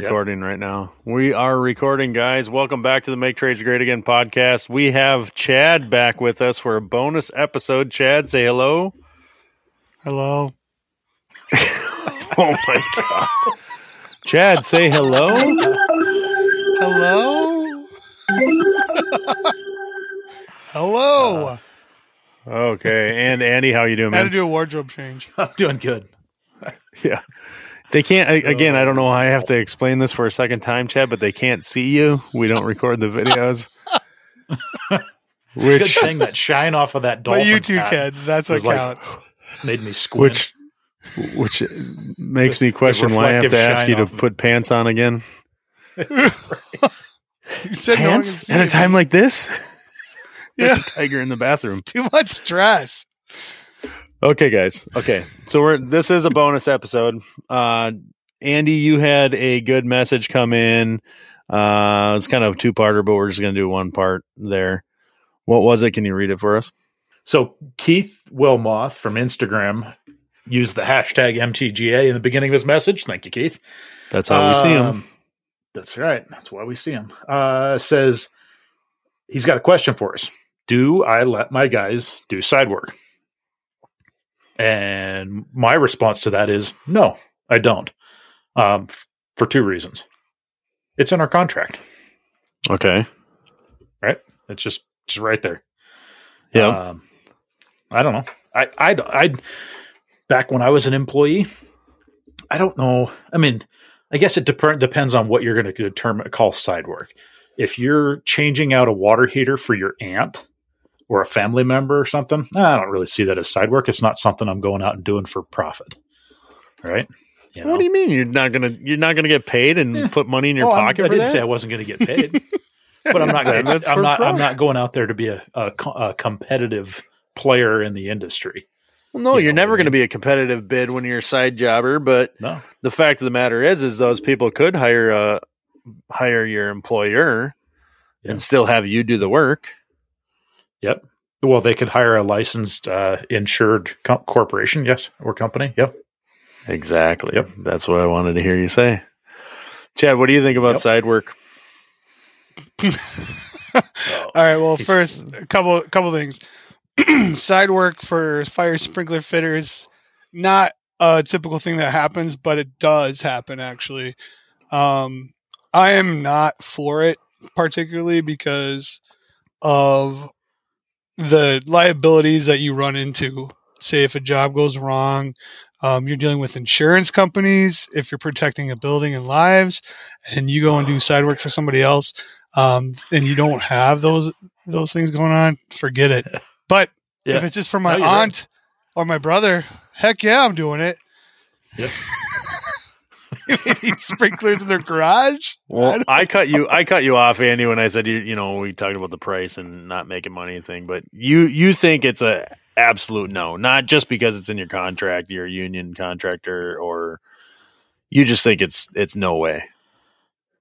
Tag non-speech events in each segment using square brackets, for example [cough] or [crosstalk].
recording right now. We are recording, guys. Welcome back to the Make Trades Great Again podcast. We have Chad back with us for a bonus episode. Chad, say hello. Hello. [laughs] oh my god. Chad, say hello. Hello. Hello. Okay, and Andy, how you doing, I had to do a wardrobe change. I'm doing good. [laughs] Yeah. They can't I- oh, again, I don't know why I have to oh. explain this for a second time, Chad, but they can't see you. We don't record the videos. Good Which thing that shine off of that But you two kids, that's what like- counts. [gasps] made me squint. which which makes me question why I have to ask you to put pants on again. [laughs] You said no Pants see at a me. time like this? There's Yeah. a tiger in the bathroom. [laughs] Too much stress. Okay, guys. Okay, so we're this is a bonus episode. Uh, Andy, you had a good message come in. Uh, it's kind of two parter, but we're just going to do one part there. What was it? Can you read it for us? So Keith Wilmoth from Instagram used the hashtag MTGA in the beginning of his message. Thank you, Keith. That's how we see him. Um, That's right. That's why we see him. Uh, says he's got a question for us. Do I let my guys do side work? And my response to that is no, I don't. Um, f- for two reasons. It's in our contract. Okay. Right. It's just just right there. Yeah. Um, I don't know. I, I, I, back when I was an employee, I don't know. I mean, I guess it dep- depends on what you're going to determine call side work. If you're changing out a water heater for your aunt or a family member or something, I don't really see that as side work. It's not something I'm going out and doing for profit, right? You what do you mean you're not gonna you're not gonna get paid and Yeah. put money in your Oh, pocket I for didn't that? say I wasn't going to get paid, [laughs] but I'm not. Gonna, that's I'm not. I'm not going out there to be a, a, a competitive player in the industry. Well, no, You you're never I going to be a competitive bid when you're a side jobber. But No, the fact of the matter is, is those people could hire a hire your employer Yeah. and still have you do the work. Yep. Well, they could hire a licensed, uh, insured co- corporation, yes, or company. Yep. Exactly. Yep. That's what I wanted to hear you say. Chad, what do you think about Yep. side work? [laughs] All right. Well, first, a couple couple things. [clears throat] Side work for fire sprinkler fitters, not a typical thing that happens, but it does happen actually. Um, I am not for it particularly because of the liabilities that you run into. Say if a job goes wrong, um, you're dealing with insurance companies. If you're protecting a building and lives, and you go and do side work for somebody else, um, and you don't have those those things going on, forget it. [laughs] But if it's just for my No, you're right. aunt or my brother, heck yeah, I'm doing it. Yep. [laughs] [laughs] They need sprinklers in their garage. Well, I cut you. I cut you off, Andy, when I said you. You know, we talked about the price and not making money thing, but you you think it's a absolute no, not just because it's in your contract, you're a union contractor, or you just think it's it's no way.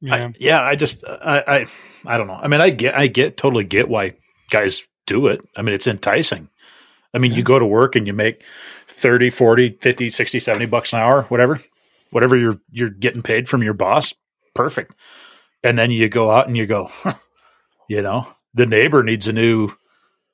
Yeah. I, yeah. I just, I, I, I don't know. I mean, I get, I get, totally get why guys do it. I mean, it's enticing. I mean, you go to work and you make 30, 40, 50, 60, 70 bucks an hour, whatever, whatever you're, you're getting paid from your boss. Perfect. And then you go out and you go, huh, you know, the neighbor needs a new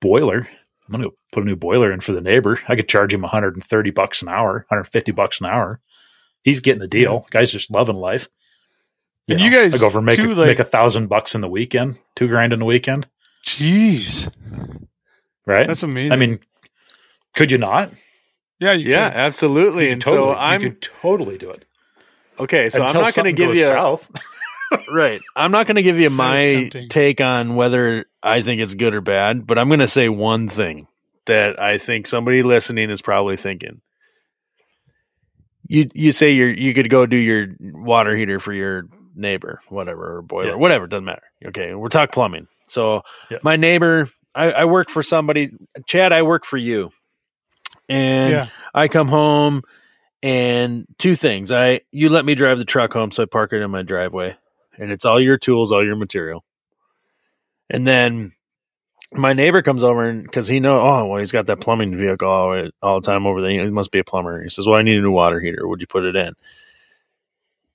boiler. I'm going to put a new boiler in for the neighbor. I could charge him 130 bucks an hour, 150 bucks an hour. He's getting a deal. Guy's just loving life. And you guys I go for make too, a, like- make a thousand bucks in the weekend, two grand in the weekend, Jeez, right? that's amazing. I mean, could you not? Yeah, you Yeah, could. absolutely. You And totally, so I'm you could totally do it. okay. So I'm not going to give you south. [laughs] right. I'm not going to give you [laughs] my take on whether I think it's good or bad, but I'm going to say one thing that I think somebody listening is probably thinking. You you say you're you could go do your water heater for your neighbor, whatever, or boiler, Yeah. whatever, doesn't matter. Okay, we're talking plumbing. So Yeah. my neighbor, I, I work for somebody. Chad, I work for you, and yeah. I come home and two things. I you let me drive the truck home, so I park it in my driveway, and it's all your tools, all your material. And then my neighbor comes over and because he know, oh well, he's got that plumbing vehicle all, all the time over there. He must be a plumber. He says, "Well, I need a new water heater. Would you put it in?"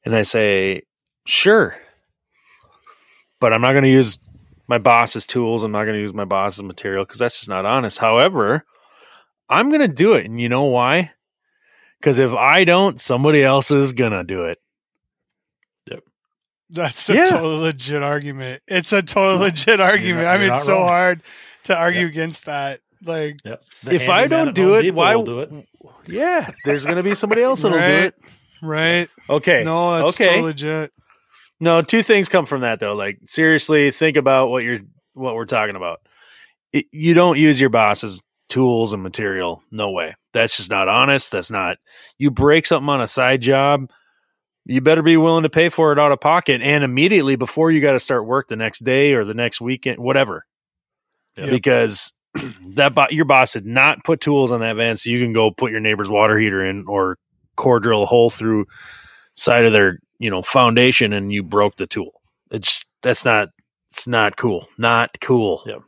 And I say, Sure. But I'm not going to use my boss's tools. I'm not going to use my boss's material because that's just not honest. However, I'm going to do it. And you know why? Because if I don't, somebody else is going to do it. Yep. That's a Yeah. totally legit argument. It's a totally legit argument. not- I mean, it's so wrong. hard to argue Yeah. against that. Like, Yep. If I don't do it, why- will do it? Yeah. There's going to be somebody else that'll do it. right? Okay. No, that's okay. totally legit. No, two things come from that though. Like seriously, think about what you're what we're talking about. It, you don't use your boss's tools and material. No way. That's just not honest. That's not. You break something on a side job, you better be willing to pay for it out of pocket and immediately before you got to start work the next day or the next weekend, whatever. Yeah. Because [clears throat] that bo- your boss did not put tools on that van, so you can go put your neighbor's water heater in or core drill a hole through side of their you know foundation and you broke the tool. It's that's not it's not cool. Not cool. Yep.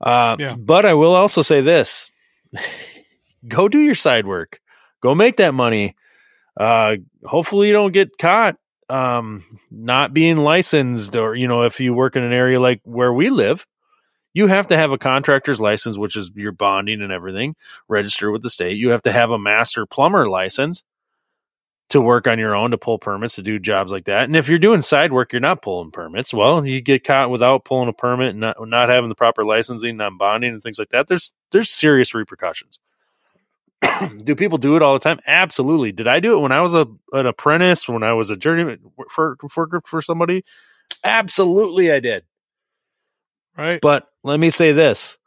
Uh, Yeah. But I will also say this: [laughs] go do your side work. Go make that money. Uh, hopefully you don't get caught um, not being licensed, or you know, if you work in an area like where we live, you have to have a contractor's license, which is your bonding and everything, register with the state. You have to have a master plumber license to work on your own to pull permits to do jobs like that. And if you're doing side work, you're not pulling permits. Well, you get caught without pulling a permit and not, not having the proper licensing, not bonding and things like that. There's there's serious repercussions. [clears throat] do people do it all the time? Absolutely. Did I do it when I was a an apprentice, when I was a journeyman for for for somebody? Absolutely, I did. Right? But let me say this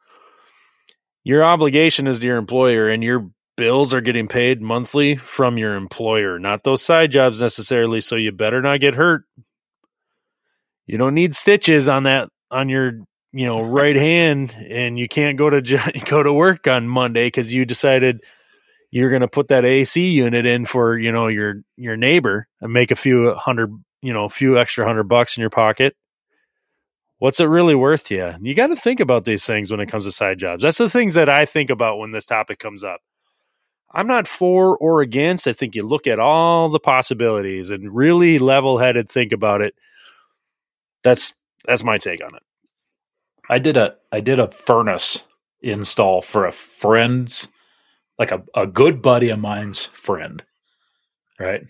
your obligation is to your employer, and your bills are getting paid monthly from your employer, not those side jobs necessarily. So you better not get hurt. You don't need stitches on that on your you know right [laughs] hand, and you can't go to [laughs] go to work on Monday because you decided you're going to put that AC unit in for you know your your neighbor and make a few hundred you know a few extra hundred bucks in your pocket what's it really worth to you? You got to think about these things when it comes to side jobs. That's the things that I think about when this topic comes up. I'm not for or against. I think you look at all the possibilities and really level-headed think about it. That's that's my take on it. I did a I did a furnace install for a friend's like a, a good buddy of mine's friend. Right?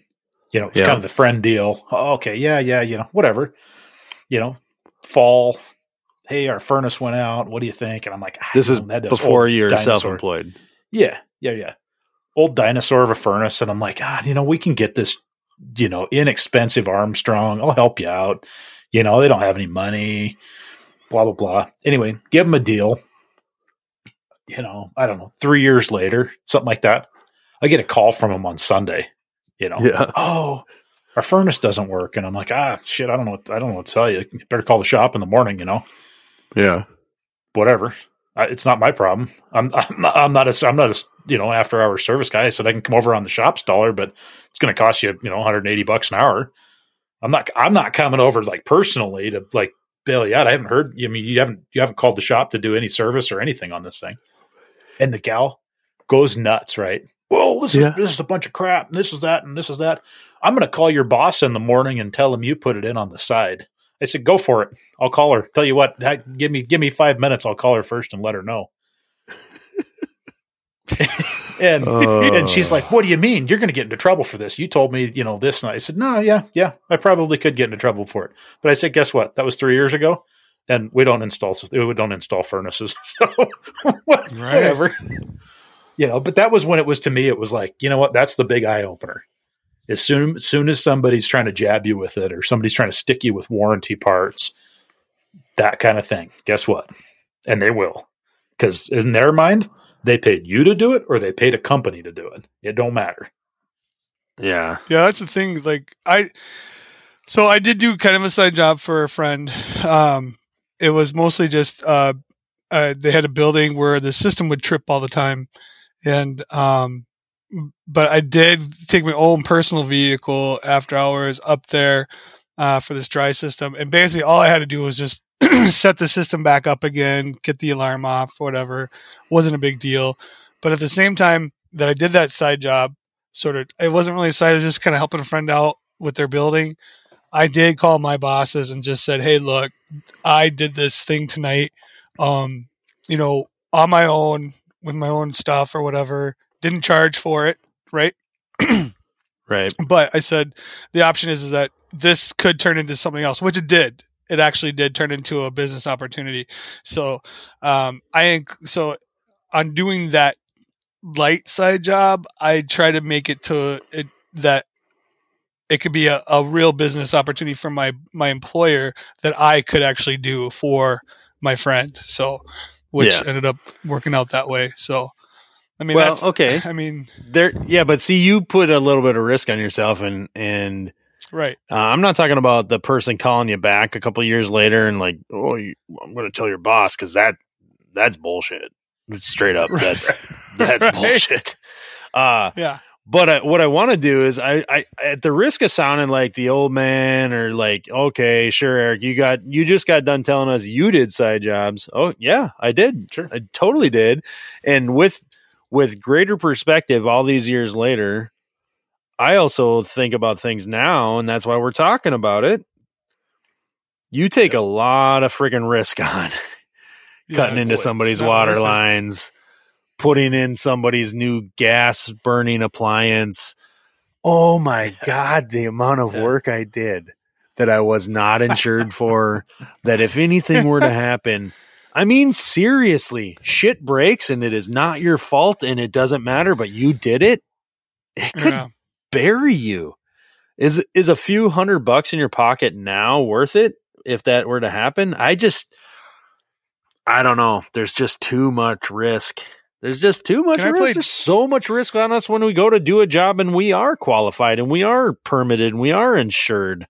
You know, it's Yeah. kind of the friend deal. Oh, okay, yeah, yeah, you know, whatever. You know, fall. Hey, our furnace went out. What do you think? And I'm like, ah, This is know, that- that's before you're self-employed. Yeah, yeah, yeah. Old dinosaur of a furnace, and I'm like, ah, you know, we can get this, you know, inexpensive Armstrong. I'll help you out. You know, they don't have any money. Blah blah blah. Anyway, give them a deal. You know, I don't know. Three years later, something like that. I get a call from them on Sunday. You know, Yeah. oh, our furnace doesn't work, and I'm like, ah, shit, I don't know. What, I don't know what to tell you. You better call the shop in the morning. You know, Yeah. whatever. I, it's not my problem. I'm I'm [laughs] not, I'm not a I'm not a you know after hour service guy. I said I can come over on the shop's dollar, but it's going to cost you you know 180 bucks an hour. I'm not I'm not coming over like personally to like bail you out. I haven't heard. I mean, you haven't you haven't called the shop to do any service or anything on this thing. And the gal goes nuts, right? Well, this Yeah. is this is a bunch of crap. And this is that, and this is that. I'm going to call your boss in the morning and tell him you put it in on the side. I said, "Go for it. I'll call her. Tell you what, give me give me five minutes. I'll call her first and let her know." [laughs] and and she's like, "What do you mean? You're going to get into trouble for this? You told me, you know, this." And I said, "No, yeah, yeah, I probably could get into trouble for it." But I said, "Guess what? That was three years ago, and we don't install we don't install furnaces, [laughs] so [laughs] whatever." You know, but that was when it was to me. It was like, you know what? That's the big eye opener. As soon as soon as somebody's trying to jab you with it, or somebody's trying to stick you with warranty parts, that kind of thing. Guess what? And they will, because in their mind, they paid you to do it, or they paid a company to do it. It don't matter. Yeah. Yeah, that's the thing. Like I, so I did do kind of a side job for a friend. Um, it was mostly just uh, uh, they had a building where the system would trip all the time, and um, but I did take my own personal vehicle after hours up there uh, for this dry system, and basically all I had to do was just [clears throat] set the system back up again, get the alarm off, whatever. wasn't a big deal, but at the same time that I did that side job, sort of, it wasn't really a side. I was just kind of helping a friend out with their building. I did call my bosses and just said, "Hey, look, I did this thing tonight. Um, you know, on my own with my own stuff or whatever. Didn't charge for it, right? [clears throat] Right. But I said the option is, is that this could turn into something else, which it did. It actually did turn into a business opportunity. So, um, I so on doing that light side job, I try to make it to it that it could be a, a real business opportunity for my my employer that I could actually do for my friend. So, which Yeah. ended up working out that way. So, I mean, Well, that's, okay. [laughs] I mean, There yeah, but see you put a little bit of risk on yourself and and right. uh, I'm not talking about the person calling you back a couple years later and like, "Oh, you, I'm going to tell your boss cuz that that's bullshit." Straight up, [laughs] that's [laughs] that's Right. bullshit. Uh Yeah. but I, what I want to do is I, I at the risk of sounding like the old man or like okay sure Eric you got you just got done telling us you did side jobs oh yeah I did Sure. I totally did and with with greater perspective all these years later I also think about things now and that's why we're talking about it you take a lot of friggin' risk [laughs] on Yeah, cutting into it's- somebody's water lines, putting in somebody's new gas burning appliance. Oh my [laughs] God, the amount of Yeah. work I did that I was not [laughs] insured for. that if anything were to happen, I mean, seriously, shit breaks and it is not your fault and it doesn't matter, but you did it. It could Yeah. Bury you. Is is a few hundred bucks in your pocket now worth it if that were to happen? I just I don't know. There's just too much risk. There's just too much risk. play- There's so much risk on us when we go to do a job and we are qualified and we are permitted and we are insured.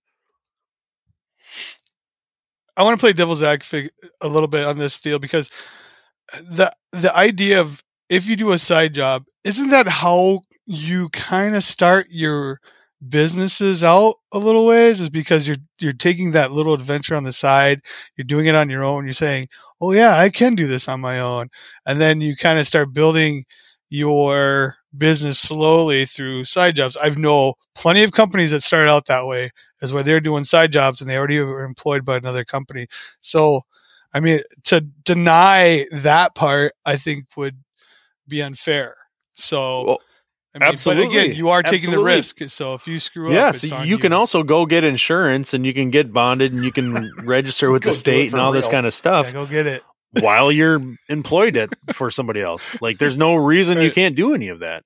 I want to play devil's advocate a little bit on this deal because the the idea of if you do a side job, isn't that how you kind of start your businesses out a little ways? Is because you're you're taking that little adventure on the side, you're doing it on your own. You're saying, "Oh yeah, I can do this on my own," and then you kind of start building your business slowly through side jobs. I've know plenty of companies that started out that way is where they're doing side jobs and they already were employed by another company. So, I mean, to deny that part, I think would be unfair. So, Well, I mean, but absolutely. again, you are taking Absolutely. the risk. So if you screw up, Yes, it's you can also go get insurance and you can get bonded and you can [laughs] register with the state and all this kind of stuff. yeah, go get it. while [laughs] you're employed at for somebody else. Like there's no reason you can't do any of that.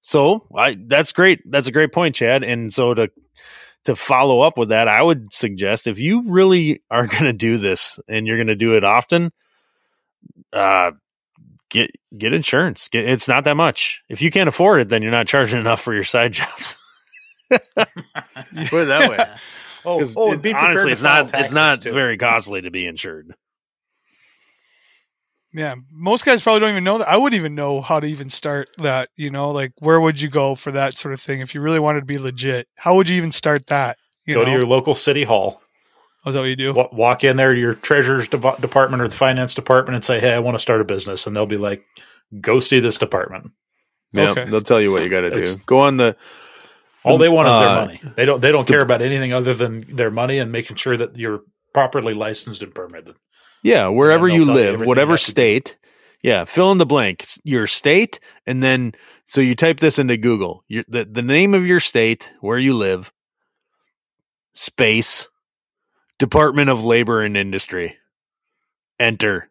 So I that's great. That's a great point, Chad. And so to to follow up with that, I would suggest if you really are [laughs] going to do this and you're going to do it often, uh, get get insurance. Get, it's not that much. If you can't afford it, then you're not charging enough for your side jobs. [laughs] [laughs] Put it that way. Oh, 'Cause oh, it- be honestly, it's not it's not too. very costly to be insured. Yeah, most guys probably don't even know that. I wouldn't even know how to even start that. You know, like where would you go for that sort of thing if you really wanted to be legit? How would you even start that? You Go know? to your local city hall. Oh, is that what you do? Walk in there to your treasurer's dev- department or the finance department and say, "Hey, I want to start a business," and they'll be like, "Go see this department." Yeah, Okay. they'll tell you what you got to do. Go on the All they want is their Uh, money. They don't. They don't care about anything other than their money and making sure that you're properly licensed and permitted. Yeah, wherever you live, you whatever have to do. state. Yeah, fill in the blank. Your state, and then so you type this into Google. Your, the the name of your state, where you live, space, Department of Labor and Industry. Enter.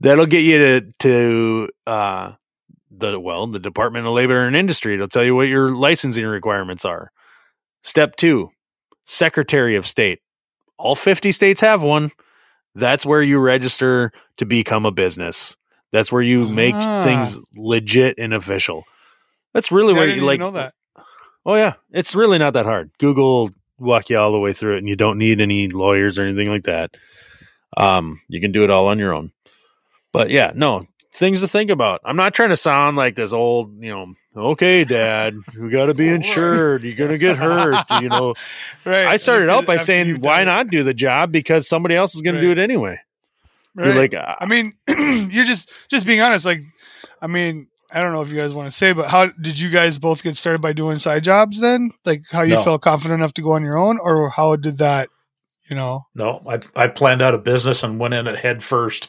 That'll get you to to uh, the well the Department of Labor and Industry. It'll tell you what your licensing requirements are. Step two, Secretary of State. All fifty states have one that's where you register to become a business. That's where you make Ah. things legit and official. That's really See, where you like. know that. Oh yeah, it's really not that hard. Google walk you all the way through it, and you don't need any lawyers or anything like that. Um, you can do it all on your own. But yeah, no things to think about. I'm not trying to sound like this old, you know. Okay, Dad, you got to be [laughs] insured. You're gonna get hurt. You know, [laughs] Right. I started out by saying, why not do the job? Because somebody else is going to do it anyway. Right. You're like, uh, I mean, [clears throat] you're just just being honest. Like, I mean, I don't know if you guys want to say, but how did you guys both get started by doing side jobs then? Like how you No. felt confident enough to go on your own, or how did that? You know, No, I I planned out a business and went in at head first.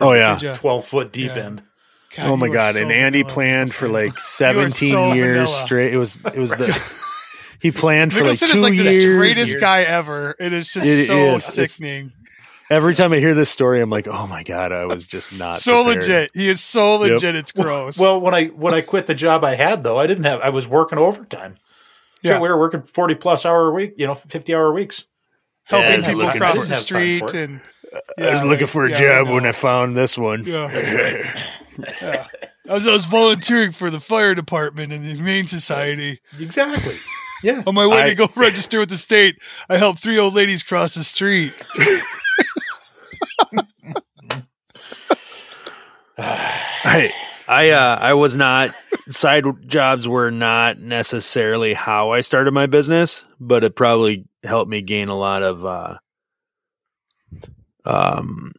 Oh, yeah. Twelve foot deep Yeah. end. God, oh my god! so and Andy vanilla, planned for like [laughs] 17 so years vanilla. straight. It was it was the [laughs] he planned for like Nicholson two is like the years. straightest Years. guy ever. It is just It so is. It's- sickening. Every time I hear this story, I'm like, oh my god, I was just not So prepared. legit. He is so Yep. legit. It's gross. Well, when I when I quit the job I had though, I didn't have. I was working overtime. Yeah. Yeah, we were working forty plus hour a week. You know, fifty hour weeks. helping Yeah, people looking cross the Didn't have time street for it. and I was looking for a yeah, job I when. I found this one. Yeah. [laughs] yeah. I was, I was volunteering for the fire department and the Humane Society. Exactly. Yeah. On my way I- to go [laughs] register with the state, I helped three old ladies cross the street. [laughs] I I uh I was not side jobs were not necessarily how I started my business, but it probably helped me gain a lot of uh um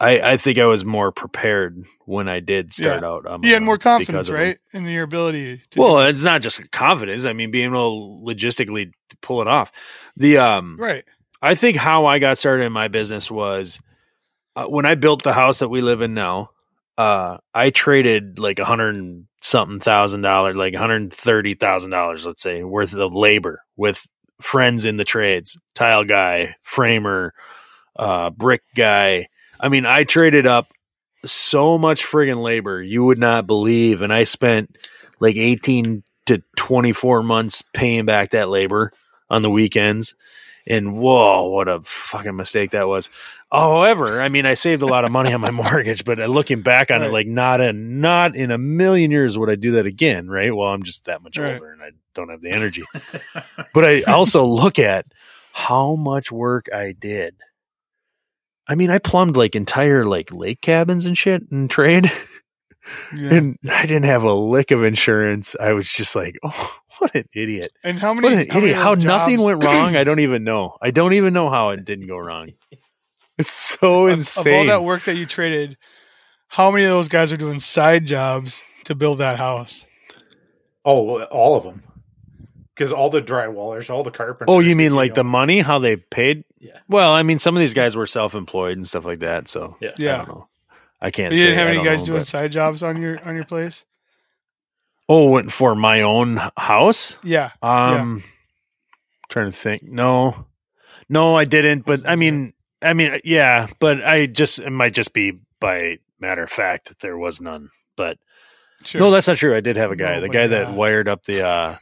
I I think I was more prepared when I did start out. on my You had more confidence, because of them. right, in your ability. To Well, it's not just confidence. I mean, being able to logistically to pull it off. The um, right. I think how I got started in my business was uh, when I built the house that we live in now. Uh, I traded like a hundred and something thousand dollars, like hundred thirty thousand dollars, let's say, worth of labor with friends in the trades, tile guy, framer, uh, brick guy. I mean, I traded up so much friggin' labor you would not believe, and I spent like eighteen to twenty four months paying back that labor on the weekends. And whoa, what a fucking mistake that was. However, I mean, I saved a lot of money on my [laughs] mortgage, but uh, looking back on it, like not a not in a million years would I do that again, right? Well, I'm just that much Right. older and I don't have the energy. but I also look at how much work I did. I mean, I plumbed like entire like lake cabins and shit and trade, [laughs] Yeah. and I didn't have a lick of insurance. I was just like, [laughs] oh, what an idiot. And how What many? an how, many idiot. of How nothing jobs- went [clears throat] wrong, I don't even know. I don't even know how it didn't go wrong. [laughs] It's so of, of insane. all that work that you traded, how many of those guys are doing side jobs to build that house? Oh, all of them. Because all the drywallers, all the carpenters. oh, you mean like the money, how they paid? Yeah. Well, I mean, some of these guys were self employed and stuff like that. So Yeah. I Yeah. I can't You didn't have any guys know, doing but- side jobs on your on your place? Oh, went for my own house? Yeah. Um, trying to think. No, no, I didn't. But I mean, I mean, yeah, but I just it might just be by matter of fact that there was none. But Sure. no, that's not true. I did have a guy, the guy that wired up the uh,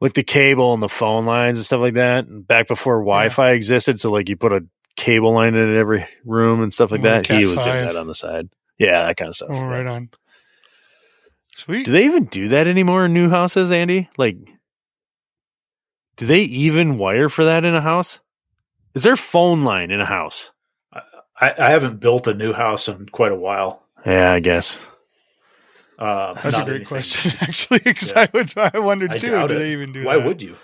like the cable and the phone lines and stuff like that. Back before Wi-Fi existed, so like you put a cable line in every room and stuff like that. He Cat was doing that on the side. Yeah, that kind of stuff. oh, Yeah. right on. Sweet. Do they even do that anymore in new houses, Andy? Like, do they even wire for that in a house? Is there phone line in a house? I, I haven't built a new house in quite a while. Yeah, I guess. Uh, That's not a great anything. question, [laughs] actually, because Yeah. I would I wondered I too. doubt Do it. they even do Why that? would you?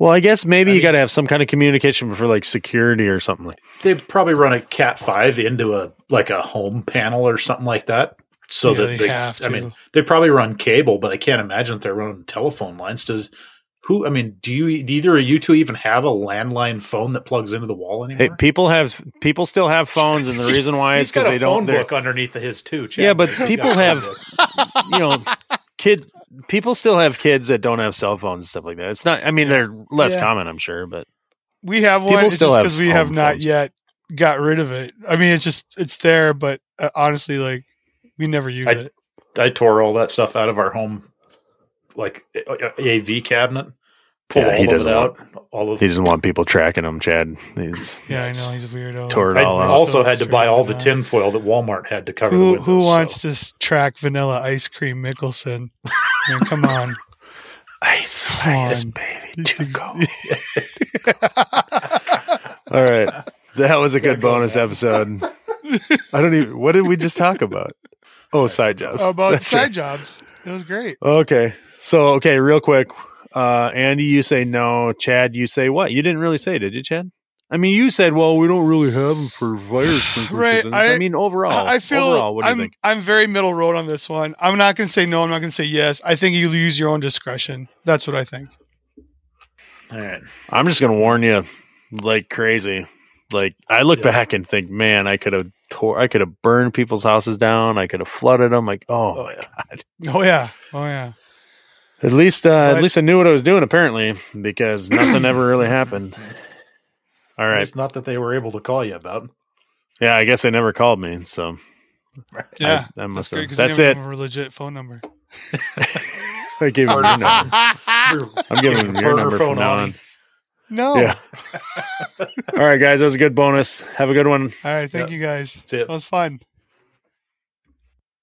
Well, I guess maybe I you mean- got to have some kind of communication for like security or something like. They probably run a Cat five into a like a home panel or something like that. So Yeah, that they they, have I mean, they probably run cable, but I can't imagine that they're running telephone lines. Does who? I mean, do you do either of you two even have a landline phone that plugs into the wall anymore? Hey, people have people still have [laughs] phones, and the reason why is because a they don't. phone they're- book underneath of his too. Chad. Yeah, but people have- you know, kid people still have kids that don't have cell phones and stuff like that. It's not. I mean, they're less Yeah. common, I'm sure, but We have one. People It's still because we have not phones. yet got rid of it. I mean, it's just it's there, but uh, honestly, like we never use I- it. I tore all that stuff out of our home, like AV cabinet. Pulled Yeah, he all of it doesn't out. All of he doesn't want people tracking him. Chad, he's Yeah, I know he's a weirdo. Tore it I all out. also So had to buy all the tinfoil that Walmart had to cover the Who windows. who so- wants to track vanilla ice cream Mickelson? [laughs] I mean, come on. ice, Come ice, on. baby, to go. [laughs] All right. That was a good go, bonus man. episode. [laughs] I don't even what did we just talk about? Oh, side jobs. About [laughs] That's side right. jobs. It was great. Okay. So okay, real quick. Uh Andy, you say no. Chad, you say what? You didn't really say, did you, Chad? I mean, you said, well, we don't really have them for fire sprinkler Right, systems. I, I- mean, overall, I I feel overall, what do I'm you think? I'm very middle road on this one. I'm not going to say no. I'm not going to say yes. I think you use your own discretion. That's what I think. All right. I'm just gonna warn you, like crazy. Like I look Yeah. back and think, man, I could have tore, I could have burned people's houses down. I could have flooded them. Like, oh, Oh, my yeah. god. Oh yeah. Oh yeah. At least, uh, But- at least I knew what I was doing. Apparently, because nothing ever really happened. All right. It's not that they were able to call you about. Yeah, I guess they never called me. So Yeah. I, I must great have. 'cause you That's it. A legit phone number. [laughs] I gave her your number. [laughs] I'm giving Give them your burner number phone from now on. on. no. Yeah. [laughs] All right, guys, that was a good bonus. Have a good one. All right. Thank Yeah. you guys. That's it. That was fun.